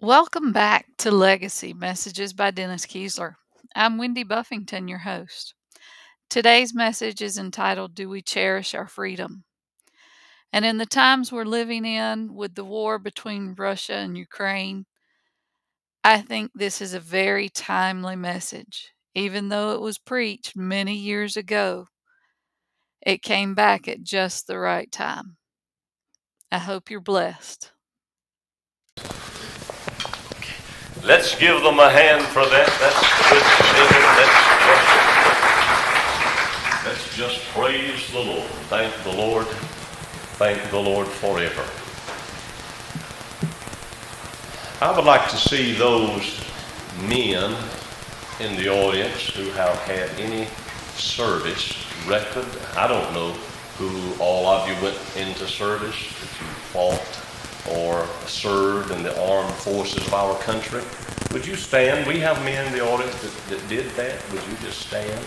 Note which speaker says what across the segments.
Speaker 1: Welcome back to Legacy Messages by Dennis Kiesler. I'm Wendy Buffington, your host. Today's message is entitled Do We Cherish Our Freedom? And in the times we're living in with the war between Russia and Ukraine, I think this is a very timely message. Even though it was preached many years ago, it came back at just the right time. I hope you're blessed.
Speaker 2: Let's give them a hand for that. That's good. Let's, let's just praise the Lord. Thank the Lord. Thank the Lord forever. I would like to see those men in the audience who have had any service record. I don't know who all of you went into service, if you fought or served in the armed forces of our country. Would you stand? We have men in the audience that, that did that. Would you just stand?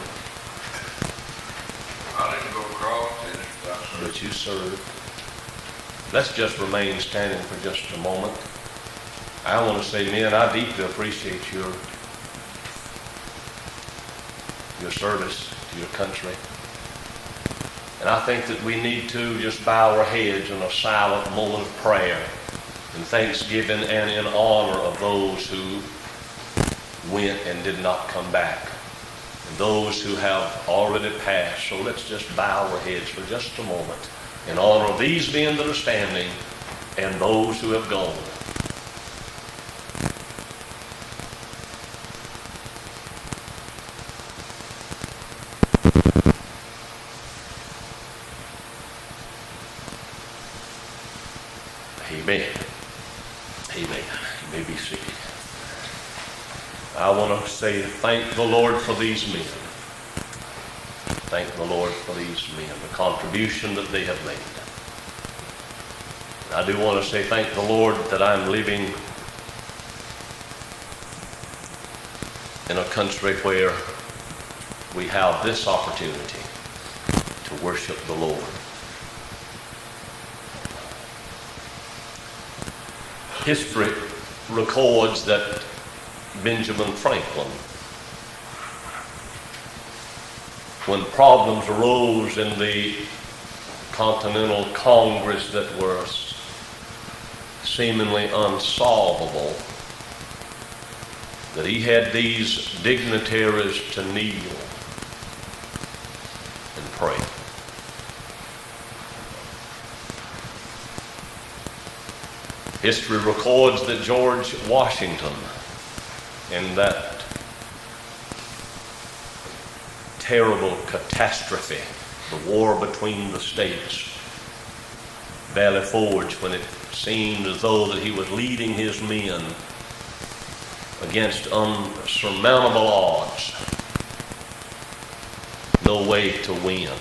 Speaker 3: I didn't go across.
Speaker 2: But you served. Let's just remain standing for just a moment. I want to say, men, I deeply appreciate your your service to your country. And I think that we need to just bow our heads in a silent moment of prayer in thanksgiving and in honor of those who went and did not come back. And those who have already passed. So let's just bow our heads for just a moment in honor of these men that are standing and those who have gone. Amen. Amen. You may be seated. I want to say thank the Lord for these men. Thank the Lord for these men, the contribution that they have made. I do want to say thank the Lord that I'm living in a country where we have this opportunity to worship the Lord. History records that Benjamin Franklin, when problems arose in the Continental Congress that were seemingly unsolvable, that he had these dignitaries to kneel and pray. History records that George Washington, in that terrible catastrophe, the war between the states, Valley Forge, when it seemed as though that he was leading his men against unsurmountable odds, no way to win.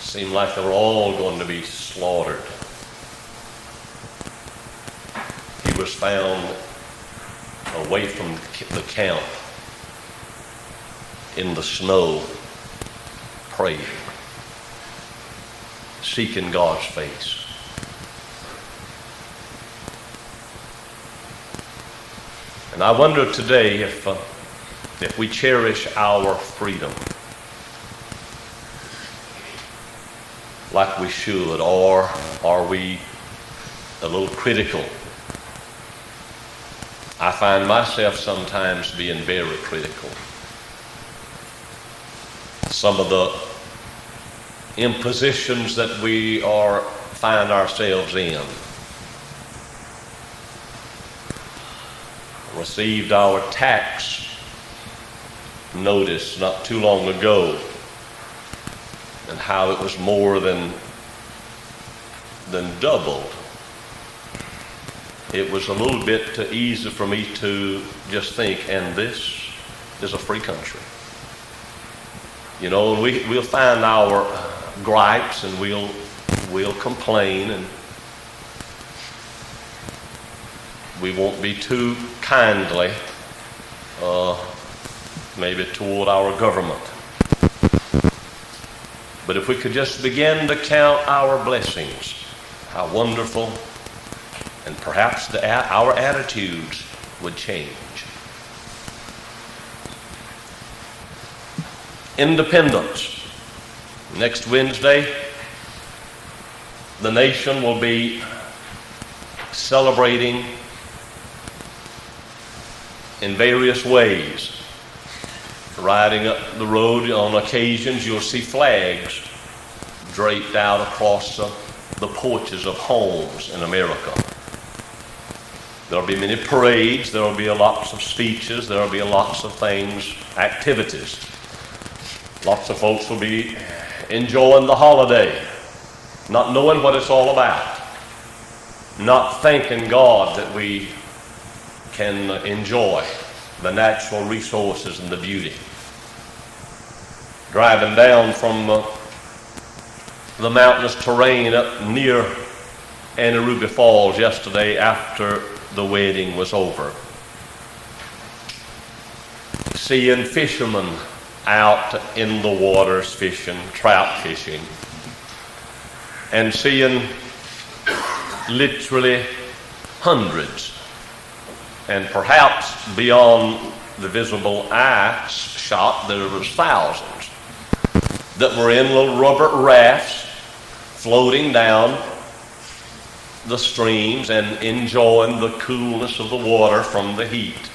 Speaker 2: Seemed like they were all going to be slaughtered. He was found away from the camp in the snow, praying, seeking God's face. And I wonder today if, uh, if we cherish our freedom like we should, or are we a little critical? I find myself sometimes being very critical. Some of the impositions that we are find ourselves in. Received our tax notice not too long ago and how it was more than than doubled it was a little bit too easy for me to just think, and this is a free country. You know, we, we'll find our gripes and we'll, we'll complain and we won't be too kindly uh, maybe toward our government. But if we could just begin to count our blessings, how wonderful and perhaps the, our attitudes would change. Independence. Next Wednesday, the nation will be celebrating in various ways. Riding up the road on occasions, you'll see flags draped out across the, the porches of homes in America. There'll be many parades, there'll be lots of speeches, there'll be lots of things, activities. Lots of folks will be enjoying the holiday, not knowing what it's all about, not thanking God that we can enjoy the natural resources and the beauty. Driving down from uh, the mountainous terrain up near Anna Ruby Falls yesterday after the wedding was over. Seeing fishermen out in the waters fishing, trout fishing, and seeing literally hundreds, and perhaps beyond the visible eye shot, there was thousands that were in little rubber rafts floating down the streams and enjoying the coolness of the water from the heat.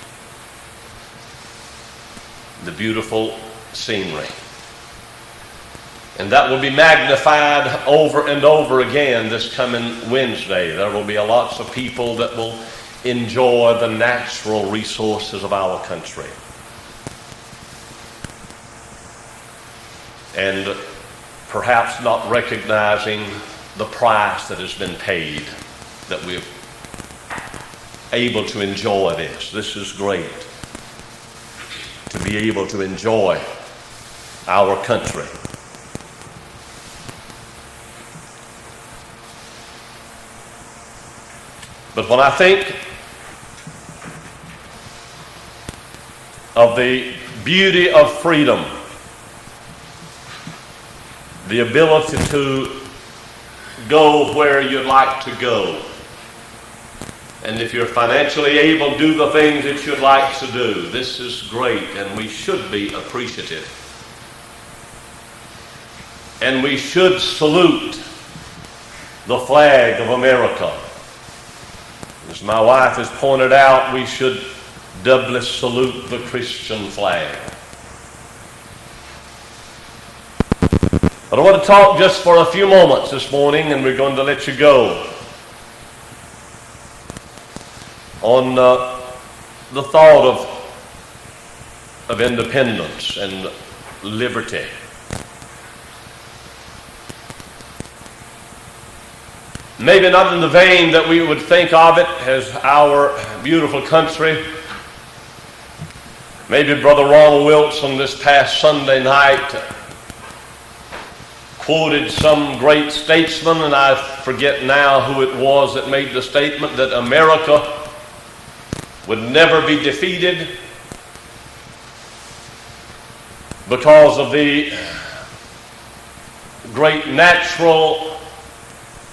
Speaker 2: The beautiful scenery. And that will be magnified over and over again this coming Wednesday. There will be a lots of people that will enjoy the natural resources of our country. And perhaps not recognizing the price that has been paid that we're able to enjoy this. This is great to be able to enjoy our country. But when I think of the beauty of freedom, the ability to go where you'd like to go, and if you're financially able, do the things that you'd like to do. This is great, and we should be appreciative. And we should salute the flag of America. As my wife has pointed out, we should doubly salute the Christian flag. But I want to talk just for a few moments this morning, and we're going to let you go on uh, the thought of, of independence and liberty. Maybe not in the vein that we would think of it as our beautiful country. Maybe Brother Ronald Wilson this past Sunday night quoted some great statesman, and I forget now who it was that made the statement that America would never be defeated because of the great natural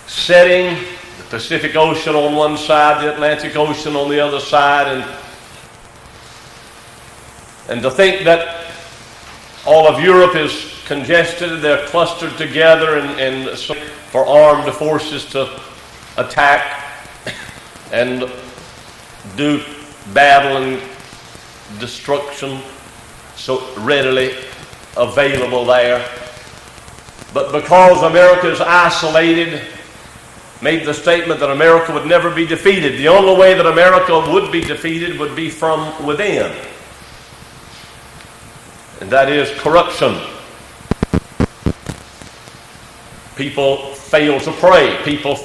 Speaker 2: setting, the Pacific Ocean on one side, the Atlantic Ocean on the other side, and, and to think that all of Europe is congested, they're clustered together and, and for armed forces to attack and do battle and destruction so readily available there. But because America is isolated, made the statement that America would never be defeated. The only way that America would be defeated would be from within. And that is corruption. People fail to pray. People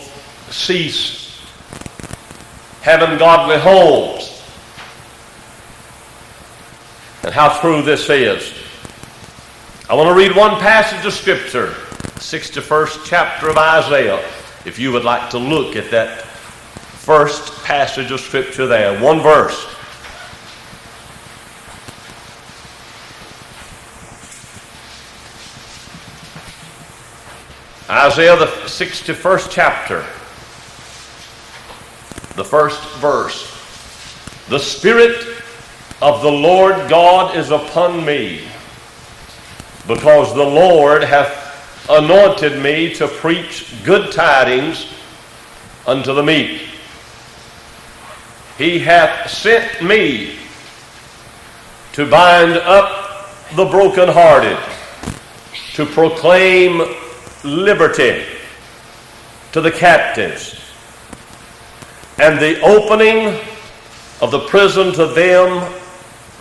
Speaker 2: cease having godly homes and how true this is. I want to read one passage of Scripture, 61st chapter of Isaiah, if you would like to look at that first passage of Scripture there. One verse. Isaiah, the 61st chapter. the first verse. The Spirit of the Lord God is upon me, because the Lord hath anointed me to preach good tidings unto the meek. He hath sent me to bind up the brokenhearted, to proclaim liberty to the captives, and the opening of the prison to them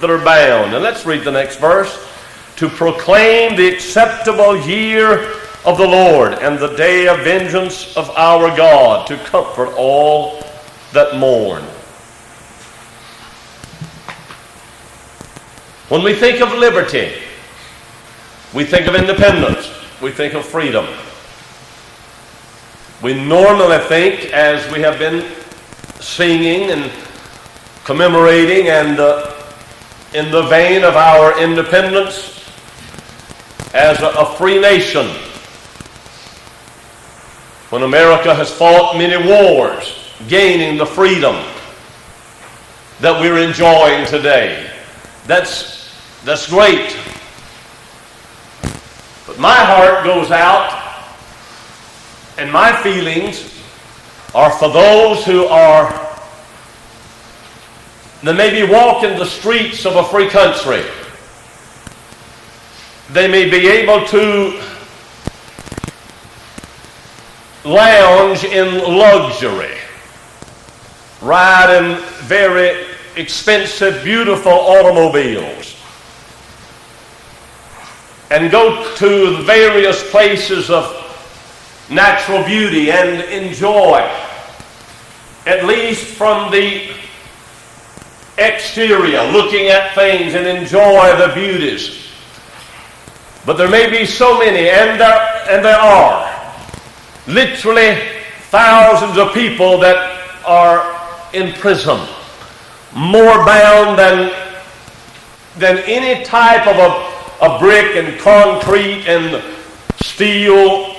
Speaker 2: that are bound. And let's read the next verse. To proclaim the acceptable year of the Lord and the day of vengeance of our God, to comfort all that mourn. When we think of liberty, we think of independence, we think of freedom. We normally think, as we have been singing and commemorating and uh, in the vein of our independence as a, a free nation. When America has fought many wars, gaining the freedom that we're enjoying today. That's, that's great. But my heart goes out and my feelings are for those who are that maybe walk in the streets of a free country. They may be able to lounge in luxury, ride in very expensive, beautiful automobiles, and go to various places of natural beauty and enjoy, at least from the exterior, looking at things and enjoy the beauties. But there may be so many, and there, and there are, literally thousands of people that are in prison, more bound than, than any type of a, a brick and concrete and steel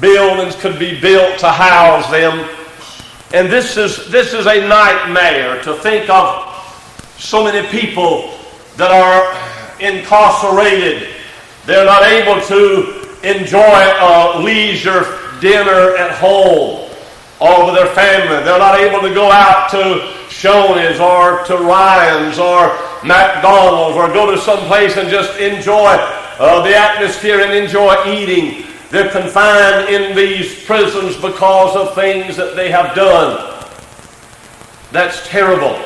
Speaker 2: buildings could be built to house them and this is, this is a nightmare to think of so many people that are incarcerated. They're not able to enjoy a leisure dinner at home with their family. They're not able to go out to Shoney's or to Ryan's or McDonald's or go to some place and just enjoy uh, the atmosphere and enjoy eating. They're confined in these prisons because of things that they have done. That's terrible.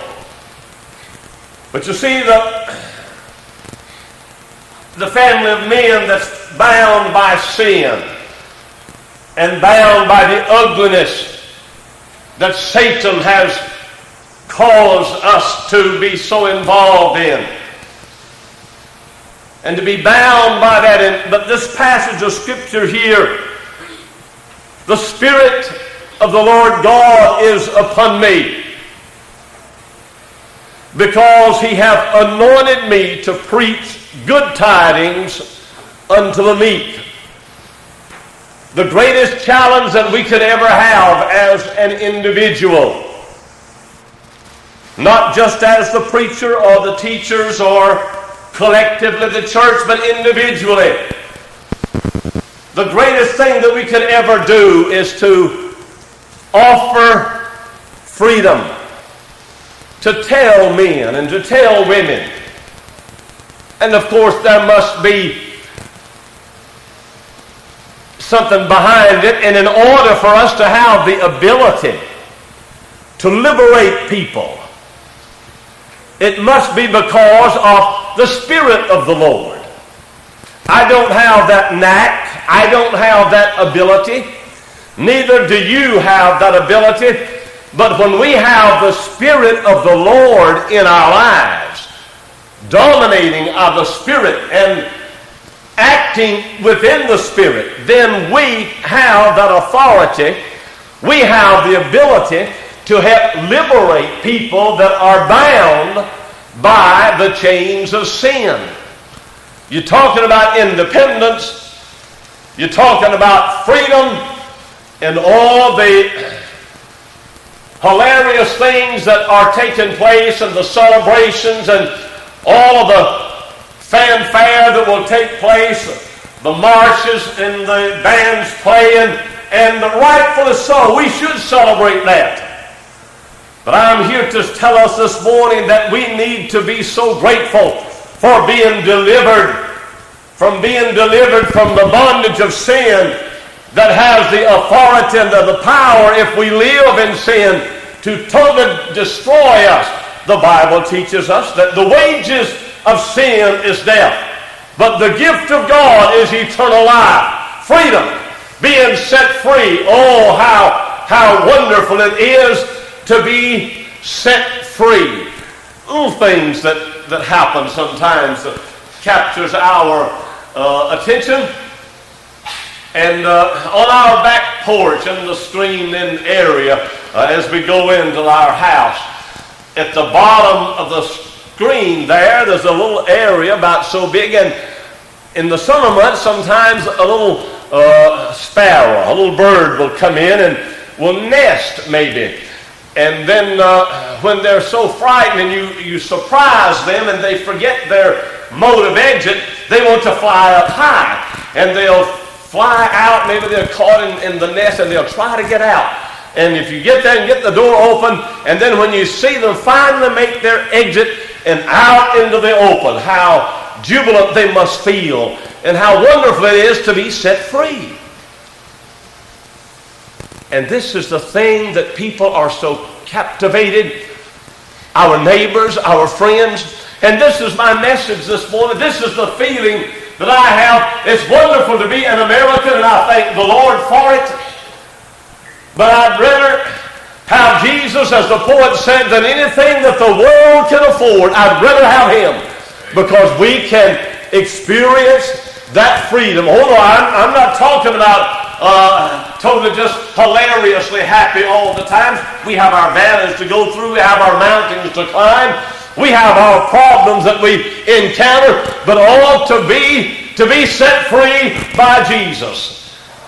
Speaker 2: But you see, the, the family of men that's bound by sin and bound by the ugliness that Satan has caused us to be so involved in and to be bound by that. And, but this passage of Scripture here, the Spirit of the Lord God is upon me because he hath anointed me to preach good tidings unto the meek. The greatest challenge that we could ever have as an individual. Not just as the preacher or the teachers or collectively the church, but individually. The greatest thing that we could ever do is to offer freedom, to tell men and to tell women. And of course, there must be something behind it. And in order for us to have the ability to liberate people, it must be because of the Spirit of the Lord. I don't have that knack. I don't have that ability. Neither do you have that ability. But when we have the Spirit of the Lord in our lives, dominating of the Spirit and acting within the Spirit, then we have that authority. We have the ability to help liberate people that are bound by the chains of sin. You're talking about independence, you're talking about freedom, and all the hilarious things that are taking place and the celebrations and all of the fanfare that will take place, the marches and the bands playing, and the rightfully so, we should celebrate that. But I'm here to tell us this morning that we need to be so grateful for being delivered from being delivered from the bondage of sin that has the authority and the power if we live in sin to totally destroy us. The Bible teaches us that the wages of sin is death, but the gift of God is eternal life, freedom, being set free. Oh, how, how wonderful it is to be set free. Little things that, that happen sometimes that captures our uh, attention. And uh, on our back porch in the screened in area, uh, as we go into our house, at the bottom of the screen there, there's a little area about so big, and in the summer months, sometimes a little uh, sparrow, a little bird will come in and will nest maybe. And then uh, when they're so frightened and you, you surprise them and they forget their mode of exit, they want to fly up high. And they'll fly out, maybe they're caught in, in the nest and they'll try to get out. And if you get there and get the door open, and then when you see them finally make their exit and out into the open, how jubilant they must feel, and how wonderful it is to be set free. And this is the thing that people are so captivated our neighbors, our friends, and this is my message this morning. This is the feeling that I have. It's wonderful to be an American, and I thank the Lord for it. But I'd rather have Jesus, as the poet said, than anything that the world can afford. I'd rather have Him because we can experience that freedom. Oh no, I'm, I'm not talking about uh, totally just hilariously happy all the time. We have our valleys to go through, we have our mountains to climb, we have our problems that we encounter, but all to be to be set free by Jesus.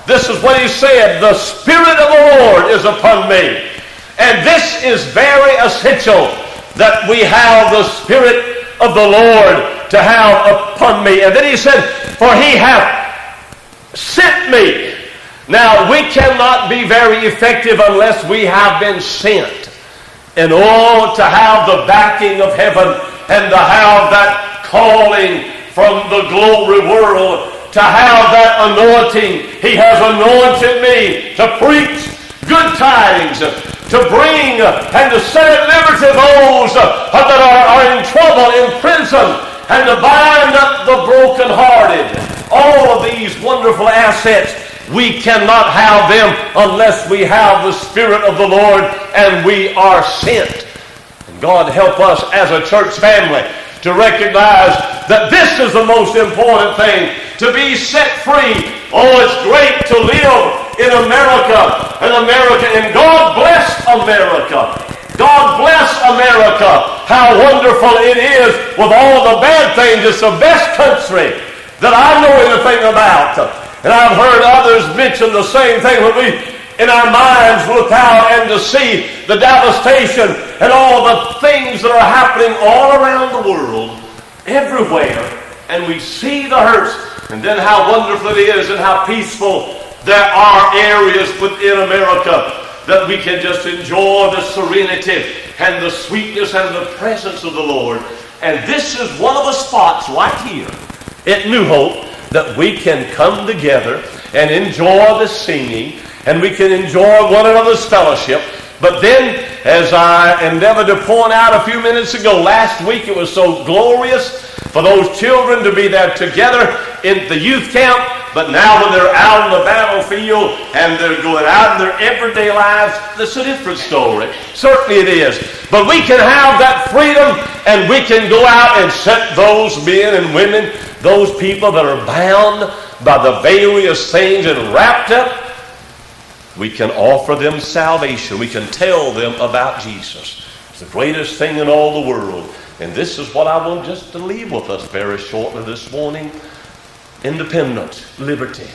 Speaker 2: This is what he said, the Spirit of the Lord is upon me. And this is very essential that we have the Spirit of the Lord to have upon me. And then he said, For he hath sent me. Now, we cannot be very effective unless we have been sent in order to have the backing of heaven and to have that calling from the glory world, to have that anointing. He has anointed me to preach good tidings, to bring and to set at liberty those that are, are in trouble, in prison, and to bind up the brokenhearted. All of these wonderful assets we cannot have them unless we have the Spirit of the Lord and we are sent. And God help us as a church family to recognize that this is the most important thing to be set free. Oh, it's great to live in America, and America, and God bless America. God bless America. How wonderful it is with all the bad things. It's the best country that I know anything about. And I've heard others mention the same thing when we, in our minds, look out and to see the devastation and all the things that are happening all around the world, everywhere, and we see the hurts, and then how wonderful it is and how peaceful there are areas within America that we can just enjoy the serenity and the sweetness and the presence of the Lord. And this is one of the spots right here at New Hope that we can come together and enjoy the singing and we can enjoy one another's fellowship. But then, as I endeavored to point out a few minutes ago, last week it was so glorious for those children to be there together in the youth camp. But now, when they're out on the battlefield and they're going out in their everyday lives, it's a different story. Certainly it is. But we can have that freedom and we can go out and set those men and women those people that are bound by the various things and wrapped up, we can offer them salvation. We can tell them about Jesus. It's the greatest thing in all the world. And this is what I want just to leave with us very shortly this morning independence, liberty,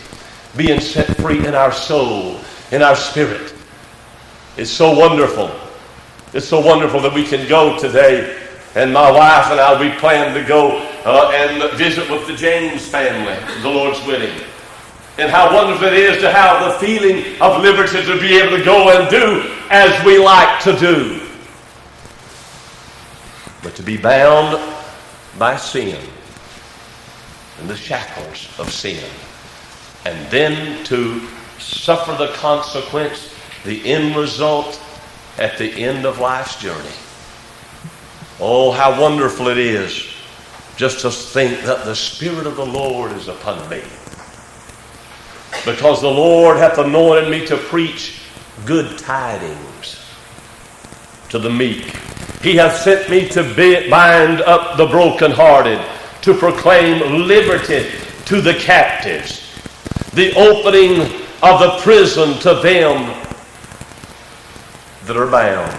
Speaker 2: being set free in our soul, in our spirit. It's so wonderful It's so wonderful that we can go today. And my wife and I, we plan to go uh, and visit with the James family, the Lord's willing. And how wonderful it is to have the feeling of liberty to be able to go and do as we like to do. But to be bound by sin and the shackles of sin. And then to suffer the consequence, the end result at the end of life's journey. Oh, how wonderful it is just to think that the Spirit of the Lord is upon me. Because the Lord hath anointed me to preach good tidings to the meek. He hath sent me to bind up the brokenhearted, to proclaim liberty to the captives, the opening of the prison to them that are bound,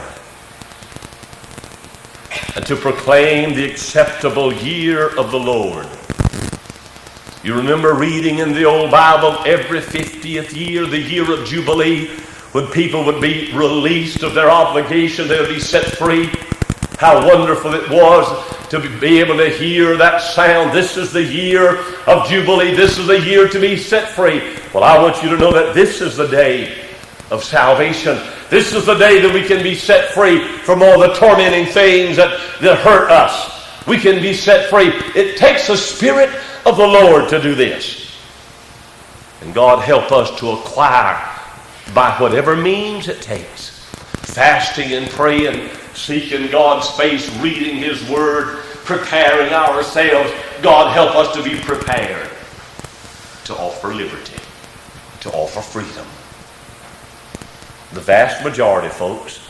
Speaker 2: and to proclaim the acceptable year of the Lord. You remember reading in the old Bible every 50th year, the year of Jubilee, when people would be released of their obligation, they would be set free. How wonderful it was to be able to hear that sound. This is the year of Jubilee. This is the year to be set free. Well, I want you to know that this is the day of salvation. This is the day that we can be set free from all the tormenting things that, that hurt us. We can be set free. It takes a Spirit of the Lord to do this. And God help us to acquire by whatever means it takes. Fasting and praying, seeking God's face, reading His Word, preparing ourselves. God help us to be prepared to offer liberty, to offer freedom. The vast majority, folks,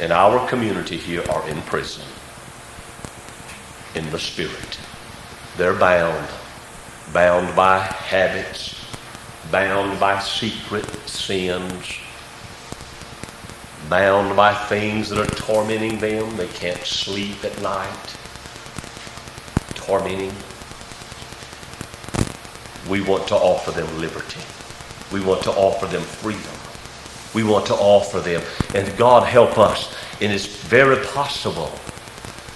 Speaker 2: in our community here are in prison in the spirit. They're bound, bound by habits, bound by secret sins, bound by things that are tormenting them. They can't sleep at night, tormenting. We want to offer them liberty. We want to offer them freedom we want to offer them. And God help us. And it's very possible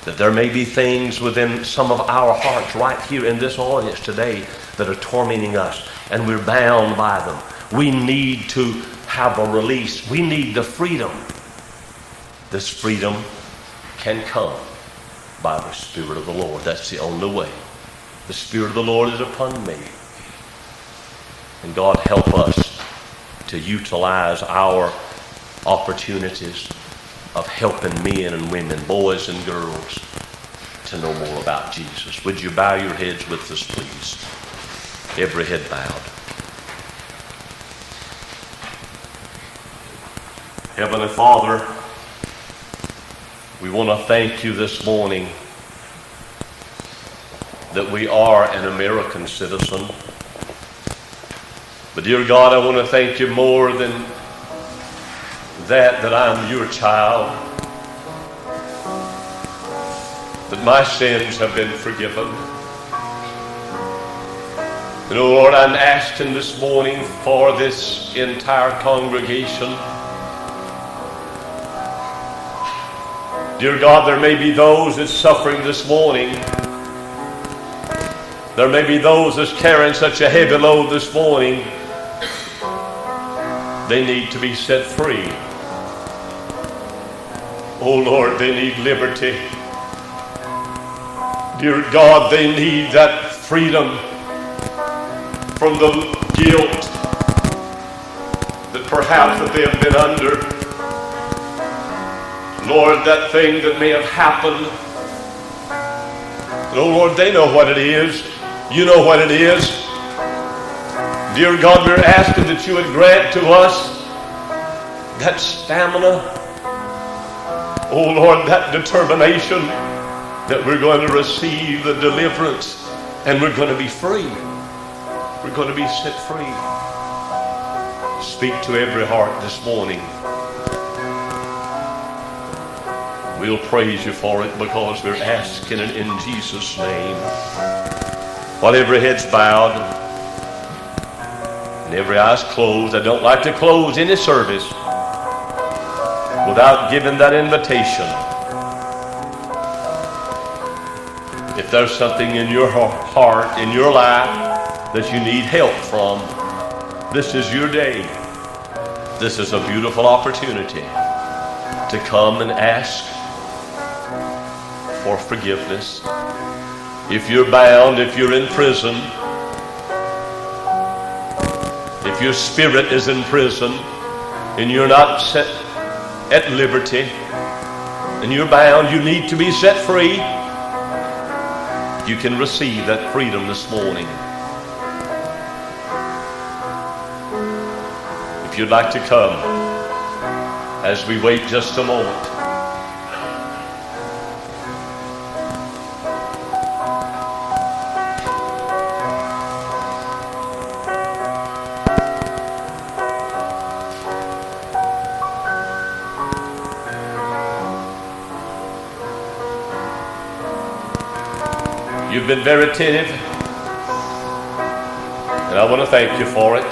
Speaker 2: that there may be things within some of our hearts right here in this audience today that are tormenting us, and we're bound by them. We need to have a release. We need the freedom. This freedom can come by the Spirit of the Lord. That's the only way. The Spirit of the Lord is upon me. And God help us to utilize our opportunities of helping men and women, boys and girls, to know more about Jesus. Would you bow your heads with us, please? Every head bowed. Heavenly Father, we want to thank you this morning that we are an American citizen. But dear God, I want to thank you more than that, that I'm your child. That my sins have been forgiven. And oh Lord, I'm asking this morning for this entire congregation. Dear God, there may be those that's suffering this morning. There may be those that's carrying such a heavy load this morning. They need to be set free. Oh Lord, they need liberty. Dear God, they need that freedom from the guilt that perhaps that they have been under. Lord, that thing that may have happened. oh Lord, they know what it is. You know what it is. Dear God, we're asking that you would grant to us that stamina. Oh Lord, that determination that we're going to receive the deliverance and we're going to be free. We're going to be set free. Speak to every heart this morning. We'll praise you for it because we're asking it in Jesus' name. While every head's bowed, and every eye's closed. I don't like to close any service without giving that invitation. If there's something in your heart, in your life, that you need help from, this is your day. This is a beautiful opportunity to come and ask for forgiveness. If you're bound, if you're in prison, if your spirit is in prison and you're not set at liberty and you're bound, you need to be set free. You can receive that freedom this morning. If you'd like to come, as we wait just a moment. You've been very attentive, and I want to thank you for it.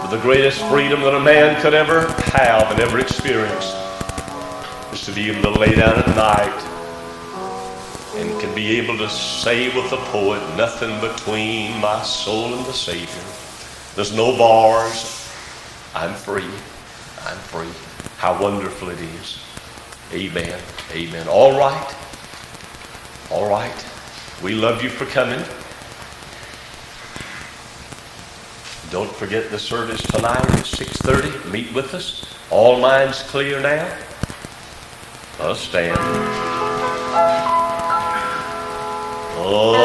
Speaker 2: But the greatest freedom that a man could ever have and ever experience is to be able to lay down at night and can be able to say with the poet, nothing between my soul and the Savior. There's no bars. I'm free. I'm free. How wonderful it is. Amen. Amen. All right. All right. We love you for coming. Don't forget the service tonight at 6.30. Meet with us. All minds clear now. Let's stand. Oh.